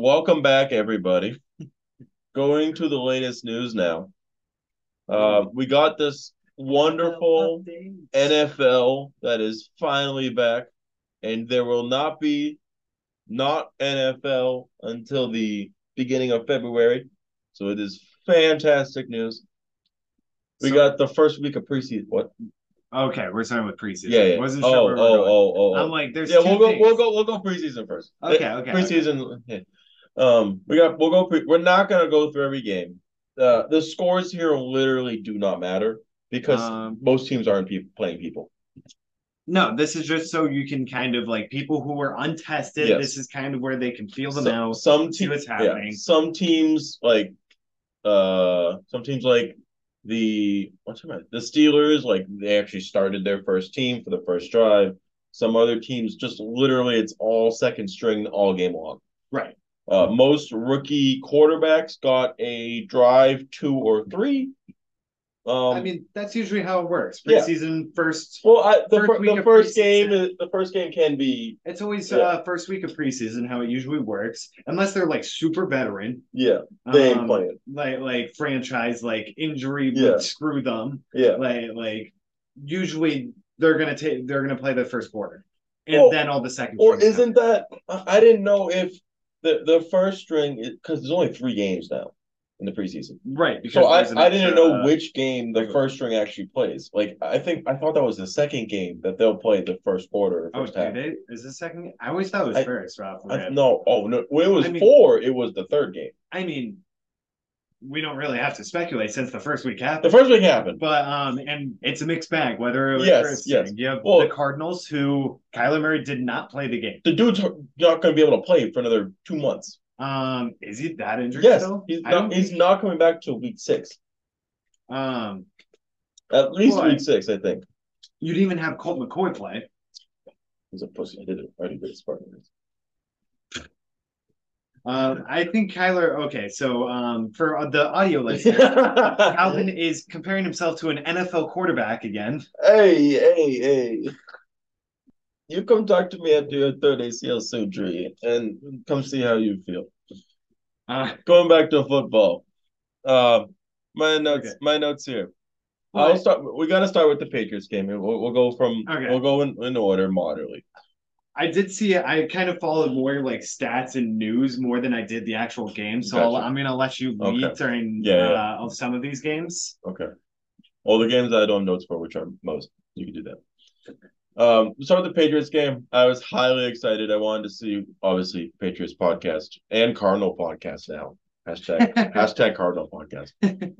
Welcome back, everybody. Going to the latest news now. Uh, we got this wonderful NFL that is finally back, and there will not be not NFL until the beginning of February. So it is fantastic news. We So- got the first week of preseason. What? Okay, we're starting with preseason. Yeah, yeah. Wasn't oh, sure oh, going. oh, oh, oh. I'm like, there's yeah, we'll go. We'll go. We'll go preseason first. Okay, okay, Preseason. yeah. Um, we got. We'll go. Pre, we're not gonna go through every game. Uh, the scores here literally do not matter because Um, most teams aren't pe- playing people. No, this is just so you can kind of like people who are untested. Yes. This is kind of where they can feel them So- out. some teams. what's happening. some teams like. Uh, some teams like the what's it? The Steelers like they actually started their first team for the first drive. Some other teams just literally it's all second string all game long. Right. Uh, most rookie quarterbacks got a drive two or three. Um, I mean, that's usually how it works. Yeah. Preseason first. well, I, the, first the first game, is, the first game can be, It's always Yeah. uh first week of preseason how it usually works, unless they're like super veteran. yeah, they ain't um, playing. Like like franchise like injury Yeah. would screw them. Yeah, Like like usually they're gonna take they're gonna play the first quarter, and Well, then all the second. or isn't that? I didn't know if the the first string because there's only three games now in the preseason. right? Because So I, I didn't extra, know uh, which game the first string actually plays. Like I think I thought that was the second game that they'll play the first quarter or Oh, half. they? Is this second? I always thought it was I- first. Ralph. I, no, oh no, when it was I mean- four, it was the third game. I mean, we don't really have to speculate since the first week happened. The first week happened. But um, and it's a mixed bag. Whether it was Yes, yes. you have Well- the Cardinals, who Kyler Murray did not play the game. The dude's not going to be able to play for another two months. Um, is he that injured Yes, still? he's I not. He's think- not coming back till week six. Um, At least Boy. week six, I think. you didn't even have Colt McCoy play. He's a pussy. I did it. already did Spartan. Um, I think Kyler. Okay, so um, for the audio listeners, Calvin is comparing himself to an NFL quarterback again. hey, hey, hey. You come talk to me after your third ACL surgery and come see how you feel. Uh, Going back to football. Uh, my notes. Okay. My notes here. well, I'll start. We got to start with the Patriots game. We'll, we'll go from. Okay. We'll go in, in order moderately. I did see it. I kind of followed more like stats and news more than I did the actual game. So Gotcha. I'm gonna let you lead Okay. during Yeah, yeah. uh, of some of these games. Okay. All the games I don't have notes for, which are most. You can do that. Um, to start with the Patriots game. I was highly excited. I wanted to see, obviously, Patriots podcast and Cardinal podcast now. Hashtag hashtag Cardinal podcast.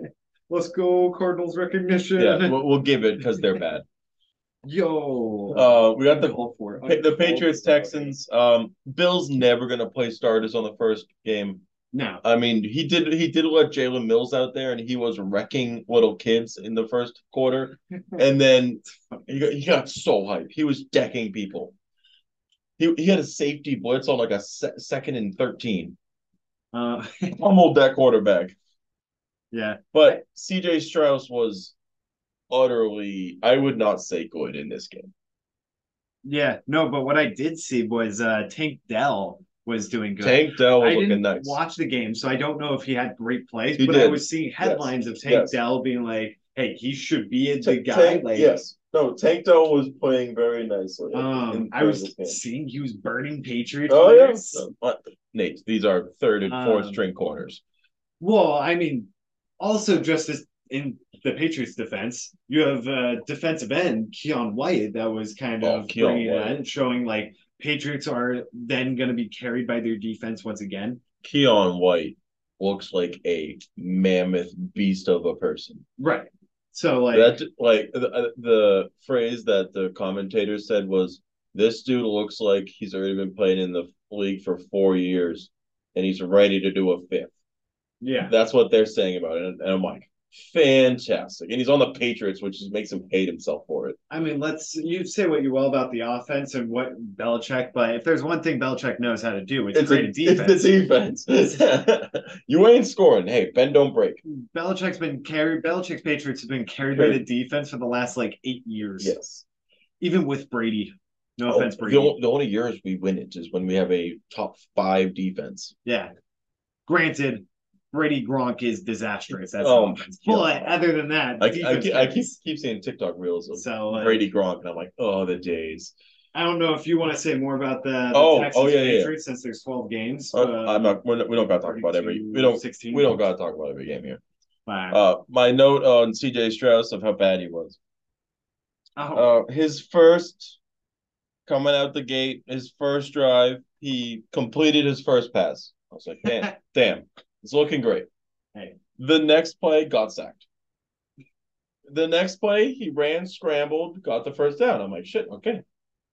Let's go Cardinals recognition. Yeah, we'll, we'll give it because they're bad. Yo. Uh, we got the for it. Pa- the Patriots Texans. Um, Bill's never gonna play starters on the first game. No. I mean, he did he did let Jalen Mills out there, and he was wrecking little kids in the first quarter. And then he got, he got so hyped. He was decking people. He he had a safety blitz on like a se- second and thirteen. Uh, Pummeled that quarterback. yeah. But CJ Stroud was utterly, I would not say good in this game. Yeah. No, but what I did see was uh Tank Dell was doing good. Tank Dell was I looking didn't nice. watch the game, so I don't know if he had great plays, He but I was seeing headlines of Tank Yes. Dell being like, "Hey, he should be the Tank- guy." Tank- like, yes, no, Tank Dell was playing very nicely. um, I was seeing he was burning Patriots Oh yeah, players. No, what? Nate. These are third and fourth Um, string corners. Well, I mean, also just as in the Patriots defense, you have uh, defensive end Keion White that was kind Oh, of Keon bringing White. that, showing like Patriots are then going to be carried by their defense once again. Keion White looks like a mammoth beast of a person. Right. So like, that like the, uh, the phrase that the commentator said was, "This dude looks like he's already been playing in the league for four years, and he's ready to do a fifth. yeah, That's what they're saying about it, and, and I'm like, fantastic. And he's on the Patriots, which just makes him hate himself for it. I mean, let's you say what you will about the offense and what Belichick, but if there's one thing Belichick knows how to do, it's, It's, create a, a defense. it's the defense. you ain't scoring. Hey, Ben, don't break. Belichick's been carried. Belichick's Patriots have been carried by the defense for the last like eight years. Yes. even with Brady. No Oh, offense, the, Brady. o- the only years we win it is when we have a top five defense. Yeah. Granted, Brady Gronk is disastrous. That's Oh, offense. But other than that, I, I, keep, I keep keep seeing TikTok reels of So Brady Gronk, and I'm like, oh, the days. I don't know if you want to say more about the, the Oh, Texans oh, yeah, yeah. Patriots since there's 12 games. Uh, I'm not. We're not we don't got to talk about every. We don't. 16. We don't got to talk about every game here. Wow. Uh, my note on CJ Stroud of how bad he was. oh, Uh, his first coming out the gate, his first drive, he completed his first pass. I was like, damn, damn, it's looking great. Hey. The next play got sacked. The next play, he ran, scrambled, got the first down. I'm like, shit, okay.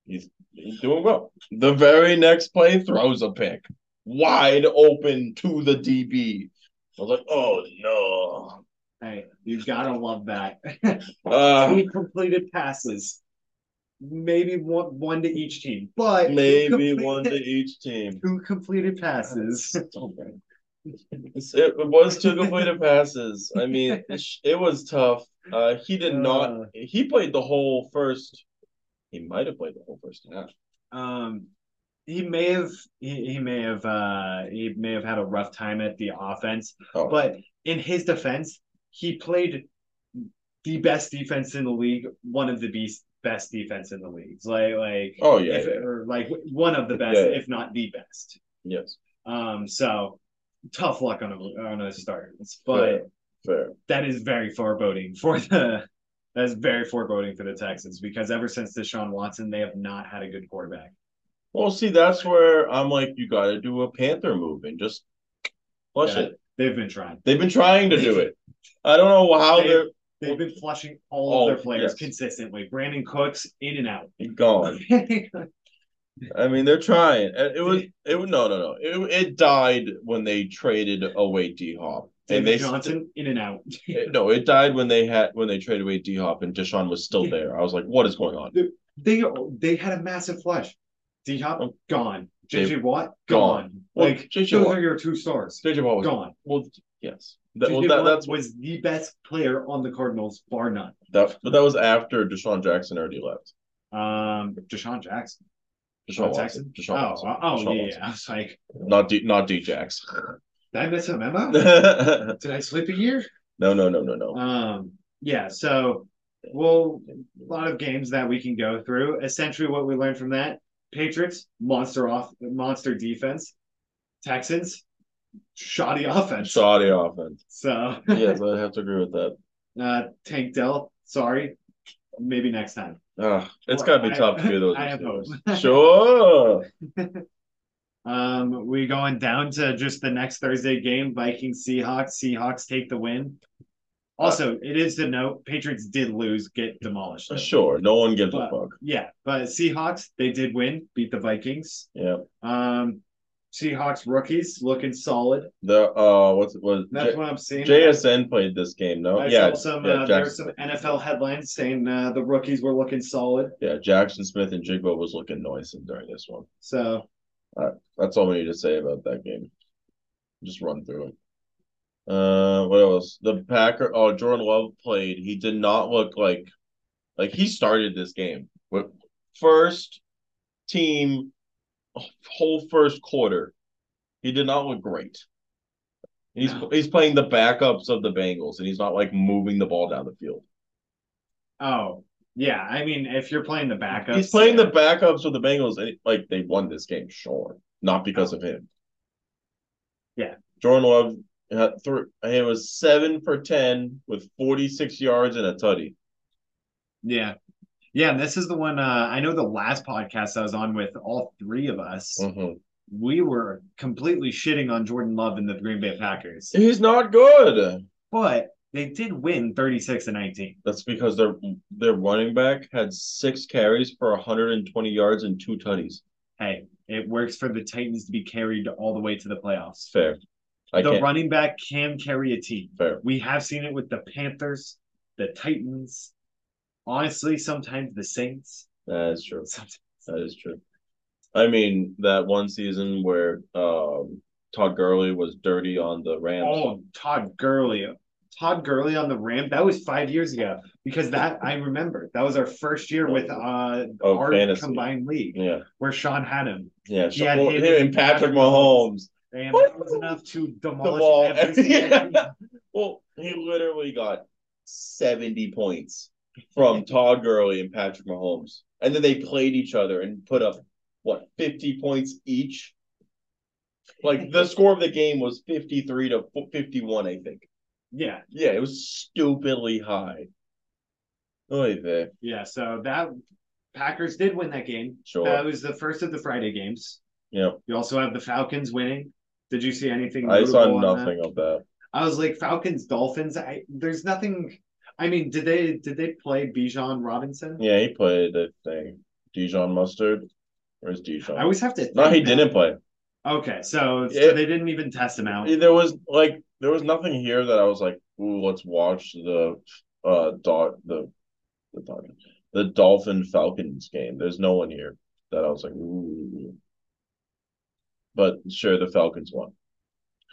He's, he's doing well. The very next play, throws a pick. Wide open to the DB. I was like, oh no. hey, you gotta love that. Uh, Two completed passes. Maybe one one to each team, but maybe one to each team. two completed passes. It was two completed passes. I mean, it was tough. Uh, he did Uh. not. He played the whole first. He might have played the whole first half. Um, he may have he, he may have uh he may have had a rough time at the offense, Oh. but in his defense, he played the best defense in the league, one of the best best defense in the leagues, like like Oh yeah, if, yeah. or like one of the best, Yeah, yeah. if not the best. yes, Um, so tough luck on a on a start, but fair, fair. that is very foreboding for the. That's very foreboding for the Texans because ever since Deshaun Watson, they have not had a good quarterback. Well, see, that's where I'm like, you got to do a Panther move and just flush Yeah. it. They've been trying. They've been trying to do it. I don't know how They- they're They've been flushing all Oh, of their players yes. consistently. Brandin Cooks in and out. And gone. I mean, they're trying. It was. It was no, no, no. It, it died when they traded away D Hop, and they Johnson in and out. It- no, it died when they had when they traded away D Hop and Deshaun was still there. I was like, what is going on? They they had a massive flush. D Hop Oh. gone. JJ Watt gone. gone. Well, Like JJ those Watt- are your two stars. JJ Watt was Gone. well, yes. That, well, that, that's was the best player on the Cardinals, bar none. that, but that was after Deshaun Jackson already left. Um, Deshaun Jackson. Deshaun Watson. Deshaun Oh, Watson. oh, Deshaun yeah. Watson. I was like, Not D, not D Jax. did I miss a memo? Did I sleep a year? no, no, no, no. No. Um, yeah, so well, a lot of games that we can go through. Essentially, what we learned from that: Patriots monster off, monster defense. Texans shoddy offense. Shoddy offense. So Yes, I'd have to agree with that. uh, Tank Dell, sorry, maybe next time. Ah, it's got to be I- tough to do those. I have Sure. Um, we going down to just the next Thursday game: Vikings Seahawks. Seahawks take the win. Also, it is to note Patriots did lose, get demolished. though. Sure. No one gives But- a fuck. Yeah, but Seahawks they did win, beat the Vikings. Yeah. Um, Seahawks rookies looking solid. The uh, what's was That's J- what I'm seeing. JSN played this game? No. I yeah. saw some. yeah, uh, there were some NFL headlines saying uh, the rookies were looking solid. yeah, Jaxon Smith-Njigba was looking noisy during this one. So That's all we need to say about that game. Just run through it. Uh, what else? The Packer. Oh, Jordan Love played. He did not look like, like he started this game But first team, whole first quarter. He did not look great. He's No. he's playing the backups of the Bengals, and he's not like moving the ball down the field. oh yeah, I mean if you're playing the backups, He's playing the backups of the Bengals, and like they won this game, sure, not because oh. of him. Yeah. Jordan Love had three. It was seven for ten with forty six yards and a tutty. Yeah. Yeah, and this is the one uh, I know the last podcast I was on with all three of us, Mhm. we were completely shitting on Jordan Love and the Green Bay Packers. He's not good. But they did win 36 to 19. That's because their their running back had six carries for 120 yards and two tutties. Hey, it works for the Titans to be carried all the way to the playoffs. Fair. I the can't. running back can carry a team. Fair. We have seen it with the Panthers, the Titans, honestly, sometimes the Saints. That is true. Sometimes. That is true. I mean, that one season where um, Todd Gurley was dirty on the Rams. Oh, Todd Gurley. Todd Gurley on the Ram. That was five years ago. because that I remember that was our first year with uh Oh, our fantasy. combined league Yeah, where Sean had him. yeah. He had Well, him and Patrick Patrick Mahomes. And that was enough to The demolish every. Yeah. Well, he literally got 70 points from Todd Gurley and Patrick Mahomes. And then they played each other and put up, what, 50 points each? Like the score of the game was 53 to 51, I think. Yeah, Yeah, it was stupidly high. Oy vey. yeah. So that Packers did win that game. Sure. That was the first of the Friday games. Yeah. You also have the Falcons winning. Did you see anything? I saw on that? nothing of that. I was like Falcons Dolphins. I there's nothing. I mean, did they did they play Bijan Robinson? Yeah, he played the thing. Dijon Mustard. Where's Dijon? I always have to. no, he that- didn't play. Okay, so, so Yeah. they didn't even test him out. There was like there was nothing here that I was like, ooh, let's watch the uh dot the the dog the Dolphin Falcons game. There's no one here that I was like, ooh. But sure, the Falcons won.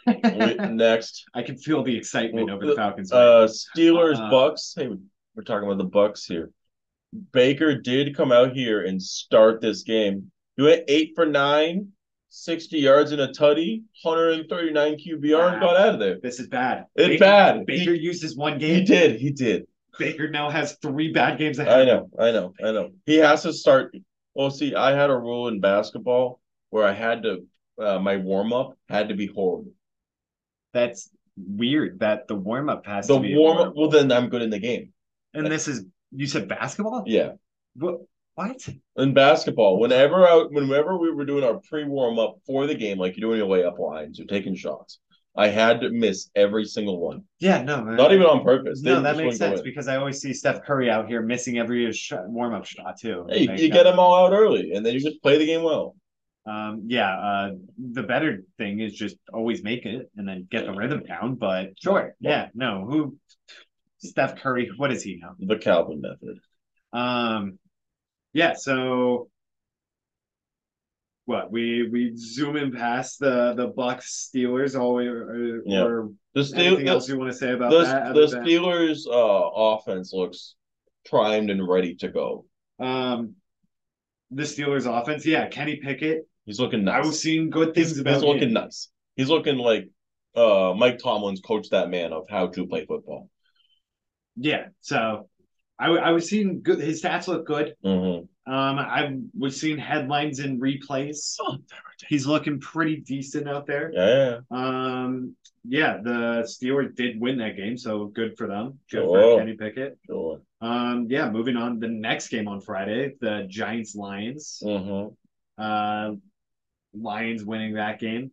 Next, I can feel the excitement over the Falcons. uh, Steelers Uh, Bucks. Hey, we're talking about the Bucks here. Baker did come out here and start this game. He went eight for nine, 60 yards in a tutty, 139 QBR, and got out of there. this is bad. It's Baker, bad. Baker He- used his one game. He did. He did. Baker now has three bad games ahead. I know. I know. I know. He has to start. Well, see, I had a rule in basketball where I had to, uh, my warm up had to be horrible. That's weird. That the warm up has The to be warm up, well, then I'm good in the game. And this is you said basketball. Yeah. What? What? In basketball, whenever I, whenever we were doing our pre warm up for the game, like you're doing your layup lines, you're taking shots, I had to miss every single one. Yeah, no. Not even on purpose. They No, that makes sense because I always see Steph Curry out here missing every shot, warm up shot too. Hey, you uh, get them all out early, and then you just play the game well. Um, yeah, uh, the better thing is just always make it and then get the rhythm down. But sure, yeah, no, who Steph Curry, what is he now? The Calvin method. Um, yeah, so what we we zoom in past the the Bucks Steelers all we or, Yeah. or The, Steel, anything the, else you want to say about the, that? the than- Steelers' uh, offense looks primed and ready to go. um, the Steelers offense, yeah, Kenny Pickett. He's looking nice. I nice. was seeing good things he's, about he's looking him. nice. He's looking like uh, Mike Tomlin's coached that man of how to play football. Yeah, so I, I was seeing good. His stats look good. Mm-hmm. Um, I was seeing headlines and replays. He's looking pretty decent out there. Yeah, yeah. Um, yeah, the Steelers did win that game, so good for them. Good Sure. for Kenny Pickett. Sure. Um, yeah, moving on. The next game on Friday, the Giants Lions. Mm-hmm. Uh, Lions winning that game.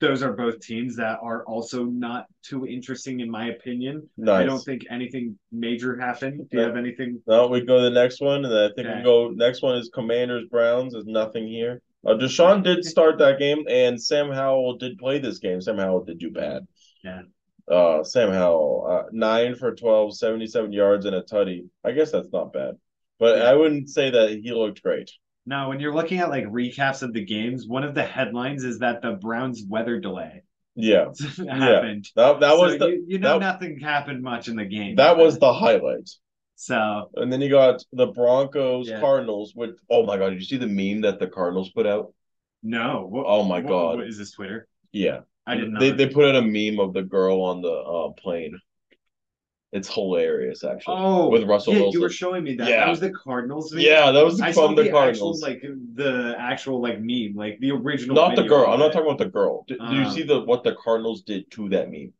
Those are both teams that are also not too interesting in my opinion. Nice. I don't think anything major happened. Do you have anything? No, we go to the next one, and I think Okay. we go. Next one is Commanders Browns. There's nothing here. Uh, Deshaun did start that game, and Sam Howell did play this game. Sam Howell did do bad. Yeah. Uh, Sam Howell, uh, nine for 12, 77 yards and a tutty. I guess that's not bad, but Yeah. I wouldn't say that he looked great. No, when you're looking at like recaps of the games, one of the headlines is that the Browns weather delay Yeah, happened. that that was the you, you know that- nothing happened much in the game. that was the highlight. so And then you got the Broncos Yeah. Cardinals. With oh my god, did you see the meme that the Cardinals put out? no. What, Oh my what- God. what is this Twitter? Yeah. I didn't know. They they put out a meme of the girl on the uh, plane. It's hilarious, actually. oh, with Russell yeah, Wilson. you were showing me that. Yeah. That was the Cardinals. meme? yeah, that was I from the, the actual Cardinals. like the actual like meme, like the original. not the girl. I'm not talking about the girl. Did, did you Um, see the what the Cardinals did to that meme?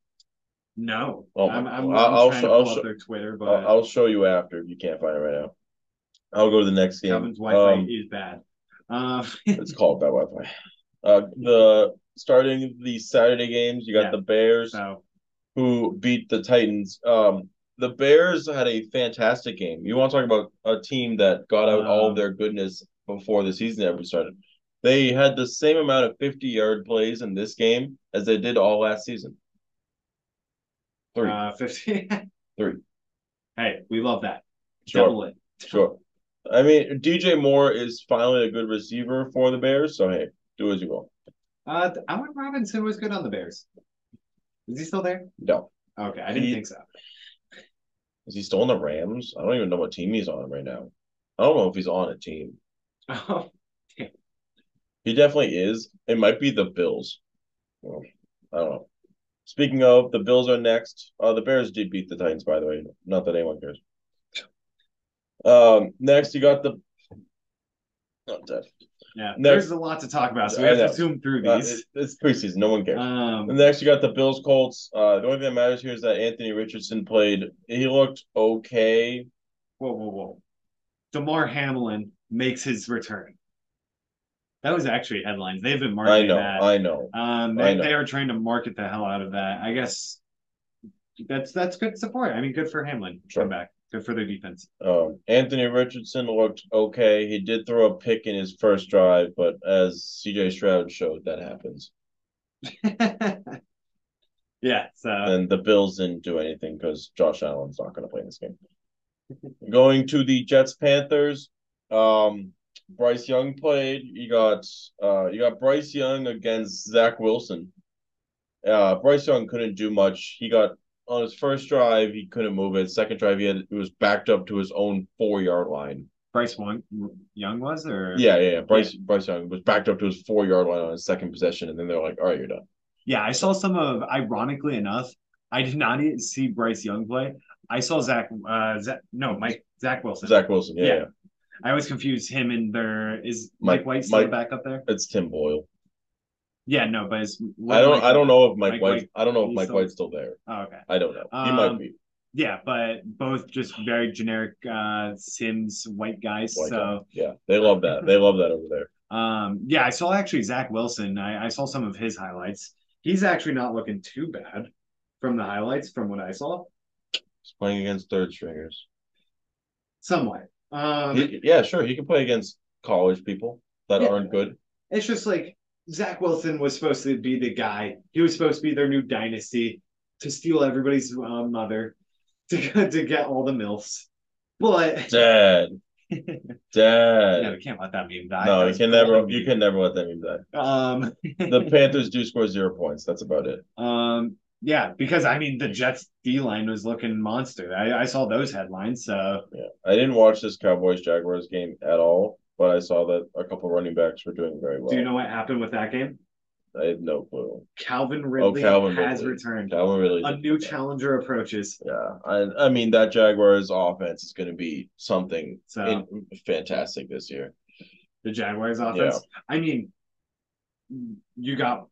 No, Oh I'm, I'm, I'm I'll, trying show- to pull up their Twitter, but I'll, I'll show you after if you can't find it right now. I'll go to the next game. Kevin's Wi-Fi Um, is bad. Um, it's called bad Wi-Fi. Uh, the starting the Saturday games, you got Yeah. the Bears so who beat the Titans. Um, the Bears had a fantastic game. You want to talk about a team that got out all Um, of their goodness before the season ever started? They had the same amount of 50 yard plays in this game as they did all last season. Three. uh, 50. Three. Hey, we love that. Sure. Double it. Sure. I mean, DJ Moore is finally a good receiver for the Bears, so hey, do as you will. Uh, Allen Robinson was good on the Bears. Is he still there? No. Okay, I didn't He- think so. Is he still on the Rams? I don't even know what team he's on right now. I don't know if he's on a team. Oh, He definitely is. It might be the Bills. Well, I don't know. Speaking of, the Bills are next. Uh, the Bears did beat the Titans, by the way. Not that anyone cares. Um, next you got the. Oh, Def. Yeah. Next- There's a lot to talk about, so we have to zoom through Uh, these. it- it's preseason. No one cares. Um, And next, you got the Bills Colts. Uh, the only thing that matters here is that Anthony Richardson played. He looked okay. whoa, whoa, whoa. Damar Hamlin makes his return. That was actually headlines. They've been I marketing know. that. I know. Um, I they, know. they are trying to market the hell out of that. I guess that's that's good support. I mean, good for Hamlin. Sure. Come back. Good for their defense. Um, Anthony Richardson looked okay. He did throw a pick in his first drive, but as CJ Stroud showed, that happens. yeah. So And the Bills didn't do anything because Josh Allen's not going to play in this game. Going to the Jets Panthers. Um, Bryce Young played. You got uh, you got Bryce Young against Zach Wilson. Uh, Bryce Young couldn't do much. He got on his first drive, he couldn't move it. Second drive, he had it was backed up to his own four yard line. Bryce Young, Young was or Yeah, yeah, yeah. Bryce Bryce Young was backed up to his four yard line on his second possession, and then they're like, "All right, you're done." Yeah, I saw some of. Ironically enough, I did not even see Bryce Young play. I saw Zach. Uh, Zach. No, Mike. Zach Wilson. Zach Wilson, yeah, Yeah. yeah. I always confuse him and their. Is Mike- Mike, White still Mike- back up there? it's Tim Boyle. Yeah, no, but it's. I don't, I don't know if Mike, Mike White. White- I don't know if Mike still- White's still there. Oh, okay. I don't know. He might Um, be. Yeah, but both just very generic uh Sims white guys. White so guy. Yeah, they love that. They love that over there. um yeah, I saw actually Zach Wilson. I, I saw some of his highlights. He's actually not looking too bad from the highlights from what I saw. He's playing against third stringers. Somewhat. Um He- yeah, sure. He can play against college people that Yeah. aren't good. it's just like Zach Wilson was supposed to be the guy. He was supposed to be their new dynasty to steal everybody's uh, mother to to get all the milfs. But Dad, dad. we can't let that meme die. No, you can never. You can never let that do that. Um, The Panthers do score zero points. That's about it. um, yeah, because I mean the Jets D line was looking monster. I, I saw those headlines. So Yeah, I didn't watch this Cowboys Jaguars game at all, but I saw that a couple running backs were doing very well. do you know what happened with that game? I had no clue. Calvin oh, Ridley Oh, Calvin has Ridley. returned. Calvin really. A new challenger approaches. Yeah, I I mean that Jaguars offense is going to be something So in, fantastic this year. the Jaguars offense. I mean, you got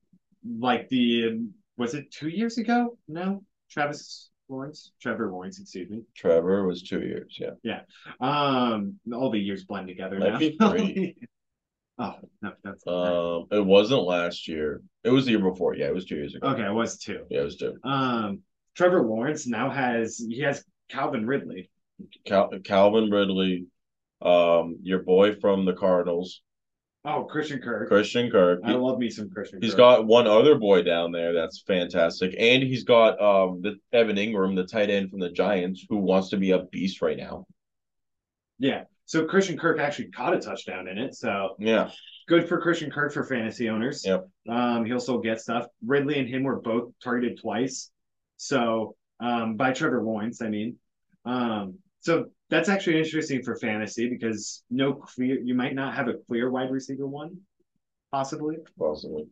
like the was it two years ago? No, Travis Lawrence, Trevor Lawrence, excuse me. Trevor was two years. Yeah, Yeah. Um, all the years blend together Might now. be three. oh no, that's um, it wasn't last year. It was the year before. Yeah, it was two years ago. okay. It was two. Yeah, it was two. Um, Trevor Lawrence now has he has Calvin Ridley. Cal- Calvin Ridley, um, your boy from the Cardinals, Oh, Christian Kirk. Christian Kirk. I love me some Christian. He's Kirk. got one other boy down there that's fantastic, and he's got um the Evan Engram, the tight end from the Giants, who wants to be a beast right now. yeah. So Christian Kirk actually caught a touchdown in it. So Yeah, good for Christian Kirk for fantasy owners. Yep. Um, he'll still get stuff. Ridley and him were both targeted twice. So um, by Trevor Lawrence, I mean. Um, so that's actually interesting for fantasy because no clear you might not have a clear wide receiver one, possibly. possibly.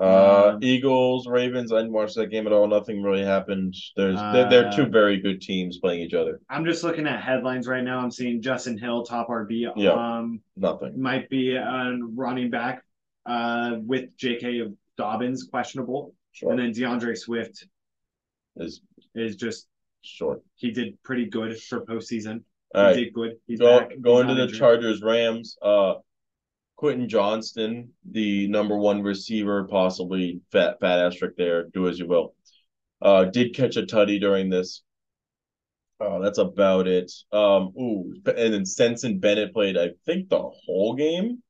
Uh, Um, Eagles, Ravens. I didn't watch that game at all. Nothing really happened. There's they're, they're two Uh, very good teams playing each other. I'm just looking at headlines right now. I'm seeing Justice Hill, top RB. Yeah. Um, Nothing. might be a running back uh, with J.K. Dobbins questionable, Sure. and then D'Andre Swift Is is just short. he did pretty good for postseason. All he did good. He's Go, back. He's going to the injured. Chargers Rams. Uh, Quentin Johnston, the number one receiver, possibly fat fat asterisk there. Do as you will. Uh, did catch a tutty during this. Oh, that's about it. Um, ooh, and then Stetson Bennett played, I think, the whole game.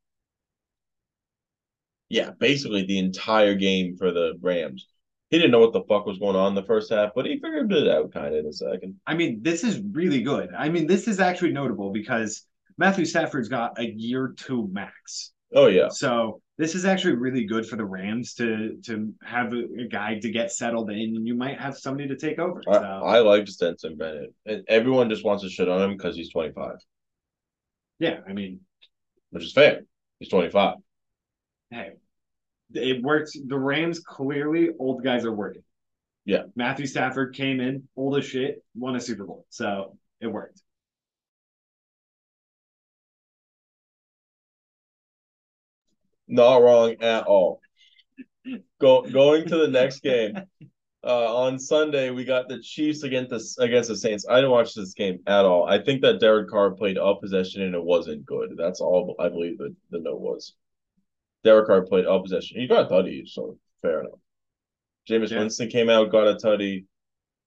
Yeah, basically the entire game for the Rams. He didn't know what the fuck was going on in the first half, but he figured it out kind of in a second. I mean, this is really good. I mean, this is actually notable because Matthew Stafford's got a year two max. Oh yeah. So this is actually really good for the Rams to to have a, a guy to get settled in, and you might have somebody to take over. I, So I like Stetson Bennett. And everyone just wants to shit on him because he's 25, yeah, I mean, which is fair. He's 25. hey, it works. The Rams clearly old guys are working. Yeah. Matthew Stafford came in old as shit, won a Super Bowl, so it worked. Not wrong at all. Go going to the next game. Uh, on Sunday, we got the Chiefs against the against the Saints. I didn't watch this game at all. I think that Derek Carr played up possession and it wasn't good. That's all I believe the, the note was. Derek Carr played up possession. He got a tutty, so fair enough. Jameis Yeah. Winston came out, got a tutty,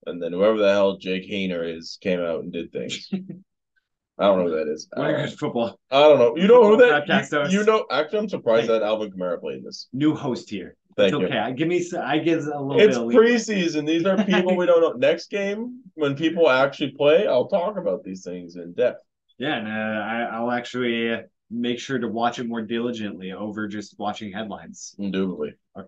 and then whoever the hell Jake Haener is came out and did things. I don't know who that is. What football. I don't know. You know who that? Podcast you, you know, actually, I'm surprised Hey. that Alvin Kamara played this. New host here. Thank it's you. okay. I give me. I give a little It's bit. Of preseason. These are people we don't know. Next game, when people actually play, I'll talk about these things in depth. Yeah, and uh, I, I'll actually make sure to watch it more diligently over just watching headlines. Indubitably. Okay.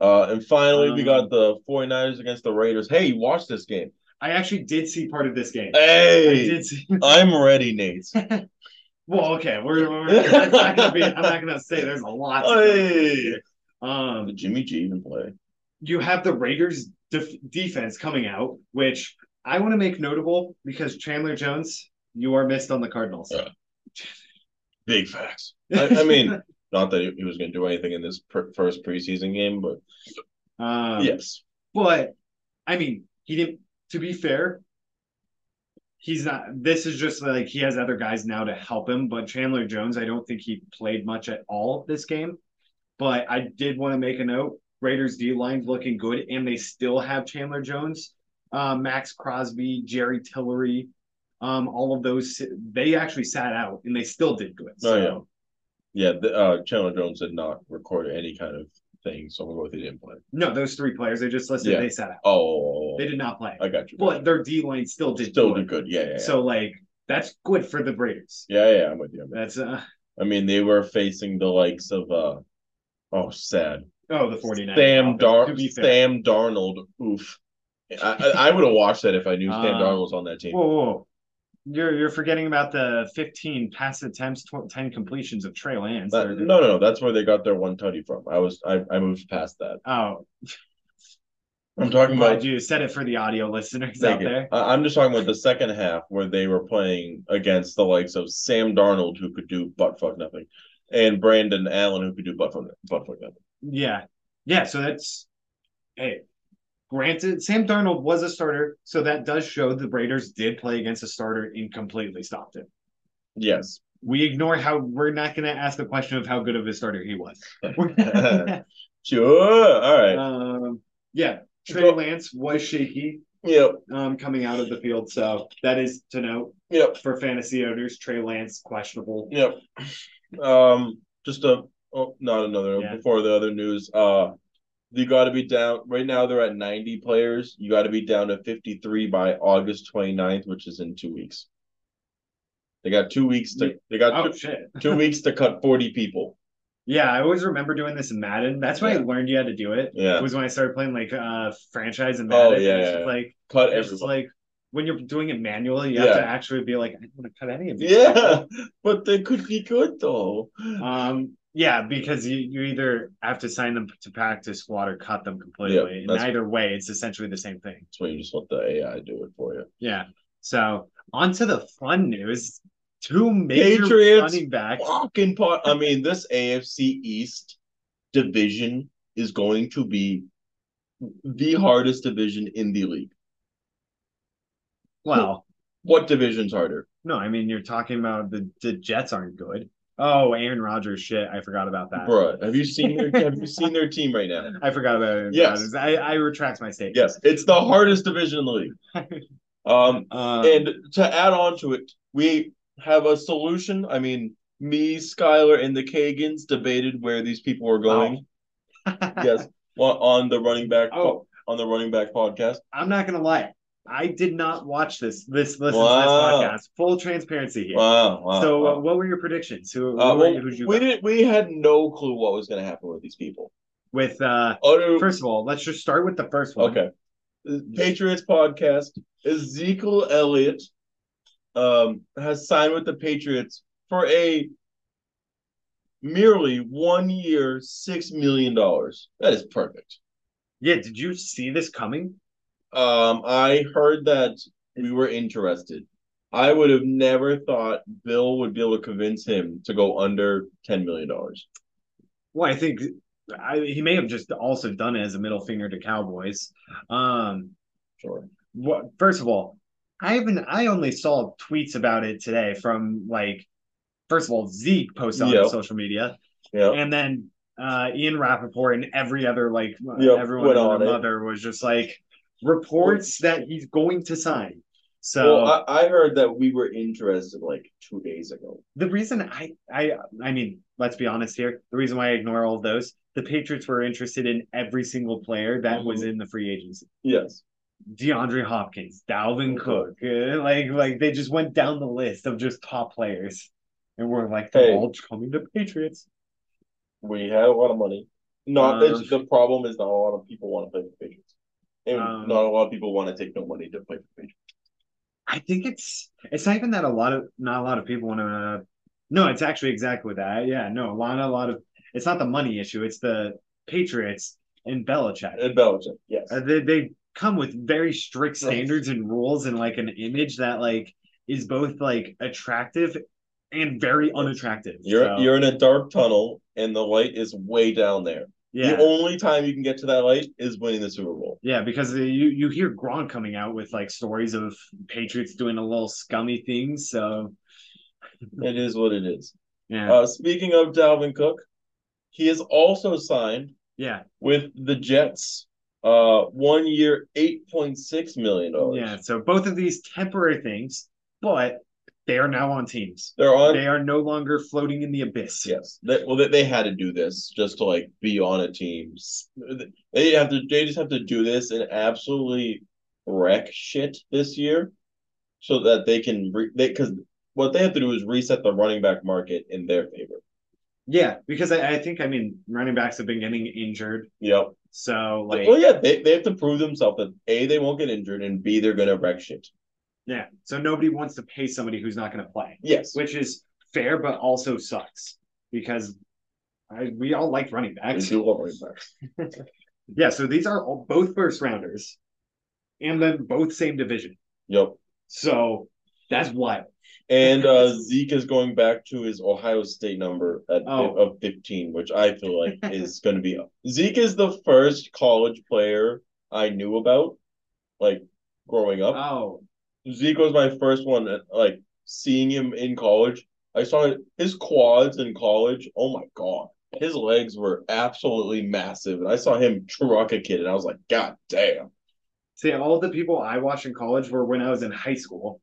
Uh, and finally, we Um, got the 49ers against the Raiders. Hey, watch this game. I actually did see part of this game. I Hey, did see. I'm ready, Nate. Well, okay, we're, we're it's not gonna be. I'm not gonna say there's a lot. Hey, um, did Jimmy G even play? you have the Raiders def- defense coming out, which I want to make notable because Chandler Jones, you are missed on the Cardinals. Yeah. Big facts. I, I mean, not that he, he was going to do anything in this pr- first preseason game, but Um, yes, But I mean, he didn't. To be fair, he's not. This is just like he has other guys now to help him. But Chandler Jones, I don't think he played much at all this game. But I did want to make a note: Raiders D line's looking good, and they still have Chandler Jones, uh, Maxx Crosby, Jerry Tillery, um, all of those. They actually sat out, and they still did good. Oh, yeah. yeah. The, uh, Chandler Jones did not record any kind of thing, so we'll go with he didn't play. No, those three players they just listed, Yeah. they sat out. Oh, They did not play, I got you. but their D line still did Still good. did good. Yeah, yeah, yeah. So like that's good for the Raiders. yeah, yeah. I'm with you. I'm with That's uh. I mean, they were facing the likes of uh, oh, sad oh the 49ers. Sam Dar to be fair. Sam Darnold. Oof. I, I, I would have watched that if I knew Sam Um, Darnold was on that team. Whoa, whoa. You're you're forgetting about the 15 pass attempts, tw- 10 completions of Trey Lance. That- no, no, no. That's where they got their one tutty from. I was, I, I moved past that. Oh, I'm talking about. you said it for the audio listeners out there. I'm just talking about the second half where they were playing against the likes of Sam Darnold, who could do butt fuck nothing, and Brandon Allen, who could do butt fuck, butt fuck nothing. Yeah, yeah. So that's hey. Granted, Sam Darnold was a starter, so that does show the Raiders did play against a starter and completely stopped him. Yes. We ignore how we're not going to ask the question of how good of a starter he was. Sure. All right. um, yeah, Trey Lance was shaky Yep. um, coming out of the field, so that is to note Yep. for fantasy owners. Trey Lance questionable. Yep. Um, just a oh, not another Yeah. before the other news. Uh, you got to be down right now. They're at 90 players. You got to be down to 53 by August 29th, which is in two weeks. They got two weeks to. They got Oh two, shit! two weeks to cut 40 people. Yeah, I always remember doing this in Madden. That's when I learned you had to do it. Yeah. It was when I started playing like uh franchise and Oh, Madden. yeah, it's yeah, just yeah. like Cut it's like when you're doing it manually, you have to actually be like, I don't want to cut any of these. Yeah, but they could be good though. Um, yeah, because you, you either have to sign them to practice squad or cut them completely. Yeah, and either way, it's essentially the same thing. That's why you just let the AI do it for you. Yeah. So on to the fun news. Two major Patriots running backs. Fucking pot. I mean, this AFC East division is going to be the hardest division in the league. Well, What division's harder? no, I mean you're talking about the, the Jets aren't good. Oh, Aaron Rodgers shit. I forgot about that. Bruh, have you seen their have you seen their team right now? I forgot about Aaron Yes. Rodgers. I, I retract my statement. Yes, it's the hardest division in the league. Um, Um, and to add on to it, we have a solution. I mean, me, Skylar, and the Kagans debated where these people were going. Yes, on- on the running back Oh, on the running back podcast. I'm not gonna lie. I did not watch this. This listen Wow. to this podcast. Full transparency here. Wow, wow. so, uh, what were your predictions? Who, who Uh, well, you, who'd you we didn't. We had no clue what was going to happen with these people. with? Uh, Utter. first of all, let's just start with the first one. okay. Patriots podcast. Ezekiel Elliott um, has signed with the Patriots for a merely one year, six million dollars. That is perfect. Yeah. Did you see this coming? Um, I heard that we were interested. I would have never thought Bill would be able to convince him to go under ten million dollars. Well, I think I, he may have just also done it as a middle finger to Cowboys. Um, Sure. what? First of all, I haven't. I only saw tweets about it today from like, first of all, Zeke posted on social media, Yeah. and then uh, Ian Rapoport and every other like Yep, everyone and on their mother was just like reports that he's going to sign. So Well, I, I heard that we were interested like two days ago. the reason I I I mean, let's be honest here. The reason why I ignore all of those, the Patriots were interested in every single player that was Mhm. in the free agency. Yes. DeAndre Hopkins, Dalvin Cook, uh, like like they just went down the list of just top players, and we're like they're Hey. all coming to Patriots. We had a lot of money. Not Um, the problem is not a lot of people want to play the Patriots. And Um, not a lot of people want to take no money to play for Patriots. I think it's it's not even that a lot of not a lot of people want to. No, it's actually exactly that. Yeah, no, a lot a lot of it's not the money issue. It's the Patriots and Belichick. And Belichick, yes. Uh, they they come with very strict standards and rules and like an image that like is both like attractive and very unattractive. You're So, you're in a dark tunnel and the light is way down there. Yeah. The only time you can get to that light is winning the Super Bowl. Yeah, because you you hear Gronk coming out with like stories of Patriots doing a little scummy things. So It is what it is. yeah, Uh, speaking of Dalvin Cook, he is also signed yeah, with the Jets. Uh, one year, eight point six million dollars. yeah. So both of these temporary things, but they are now on teams. they're on. They are no longer floating in the abyss. Yes. They, well, they, they had to do this just to like be on a team. They have to. They just have to do this and absolutely wreck shit this year, so that they can. Re, they because what they have to do is reset the running back market in their favor. Yeah, because I, I think I mean running backs have been getting injured, Yep. so like well, yeah, they, they have to prove themselves that a they won't get injured and b they're gonna wreck shit. Yeah, so nobody wants to pay somebody who's not going to play, Yes. which is fair but also sucks because I, we all like running backs. do love running backs. Yeah, so these are all, both first rounders, and then both same division. Yep. So that's wild. And uh, Zeke is going back to his Ohio State number at Oh. of 15, which I feel like is going to be Zeke is the first college player I knew about, like growing up. Oh, Zeke was my first one, like seeing him in college. I saw his quads in college. Oh my god, his legs were absolutely massive, and I saw him truck a kid, and I was like, God damn. see, all the people I watched in college were when I was in high school,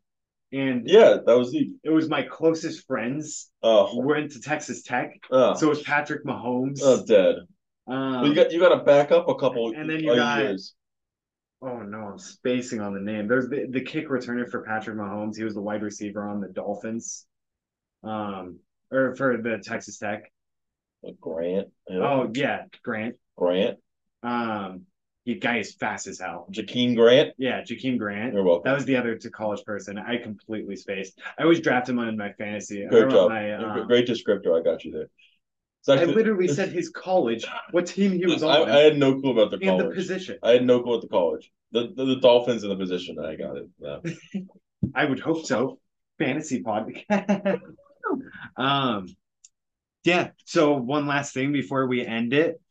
and Yeah, that was Zeke. it was my closest friends Oh, went to Texas Tech. oh, So it was Patrick Mahomes. oh dead. um, Well, you got you got to back up a couple And then you got- years. Oh no, I'm spacing on the name. There's the, the kick returner for Patrick Mahomes. He was the wide receiver on the Dolphins, um, or for the Texas Tech. Grant. Oh yeah, Grant. Grant. Um, he guy is fast as hell. Jakeem Grant. Yeah, Jakeem Grant. You're welcome. That was the other to college person. I completely spaced. I always draft him on my fantasy. Great job. My, um, Great descriptor. I got you there. It's I literally said his college, what team he was on, I had no clue about the college and the position. I had no clue about the college. The, the the Dolphins in the position. I got it. Yeah. I would hope so. Fantasy podcast. um, yeah. So one last thing before we end it.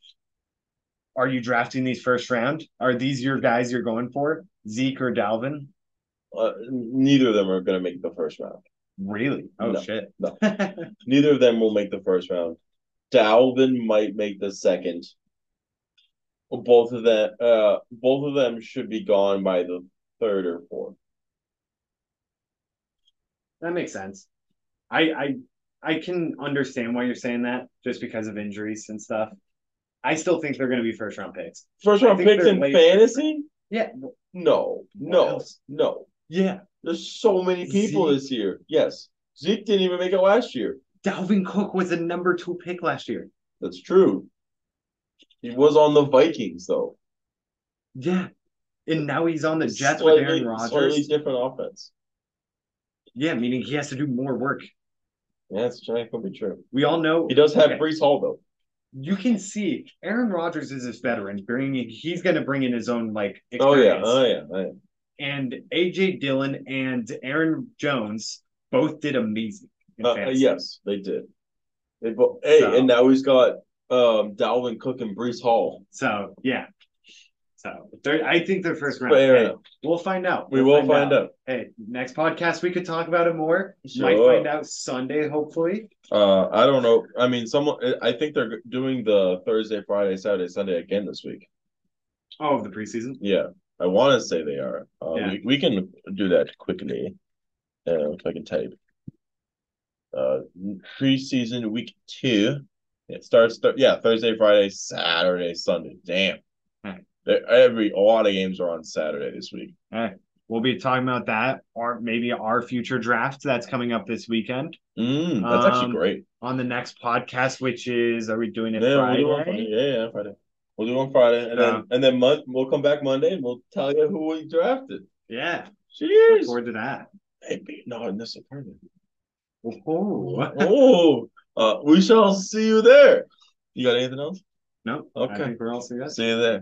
Are you drafting these first round? Are these your guys you're going for? Zeke or Dalvin? Uh, neither of them are going to make the first round. Really? Oh No, shit. no. Neither of them will make the first round. Dalvin might make the second. Both of them, uh, both of them should be gone by the third or fourth. that makes sense. I I I can understand why you're saying that just because of injuries and stuff. I still think they're going to be first round picks. First round picks in fantasy. Yeah, No, no, else? no. Yeah. There's so many people Zeke. this year. Yes. Zeke didn't even make it last year. Dalvin Cook was a number two pick last year. That's true. He was on the Vikings though. Yeah. And now he's on the Jets slightly, with Aaron Rodgers. Slightly different offense. Yeah, meaning he has to do more work. Yeah, that's that could be true. We all know He does have Okay. Breece Hall though. you can see Aaron Rodgers is this veteran bringing he's going to bring in his own like Oh yeah, oh yeah, oh, yeah. and AJ Dillon and Aaron Jones both did amazing. Uh, yes, they did. They both. Hey, So- and now he's got um Dalvin Cook and Breece Hall. So yeah. So I think they're first round. Hey, we'll find out. We We'll will find out. Hey, next podcast we could talk about it more. Might find out Sunday, hopefully. Uh, I don't know. I mean, someone. I think they're doing the Thursday, Friday, Saturday, Sunday again this week. Oh, the preseason. Yeah, I want to say they are. Uh, Yeah. we, we can do that quickly. Uh, if I can type. Uh, preseason week two. It starts. Th- yeah, Thursday, Friday, Saturday, Sunday. Damn. Right. Every a lot of games are on Saturday this week. Hey. We'll be talking about that, or maybe our future draft that's coming up this weekend Mm, that's actually Um, great. on the next podcast, which is are we doing it Yeah, we'll Friday? do it on Friday. Yeah, yeah, Friday. We'll do it on Friday, and Yeah. then and then mon- we'll come back Monday and we'll tell you who we drafted. Yeah, look Cheers. forward to that. Hey, no, in this apartment. Oh, oh, uh, we shall see you there. You got anything else? no, Okay. We're all. See you there.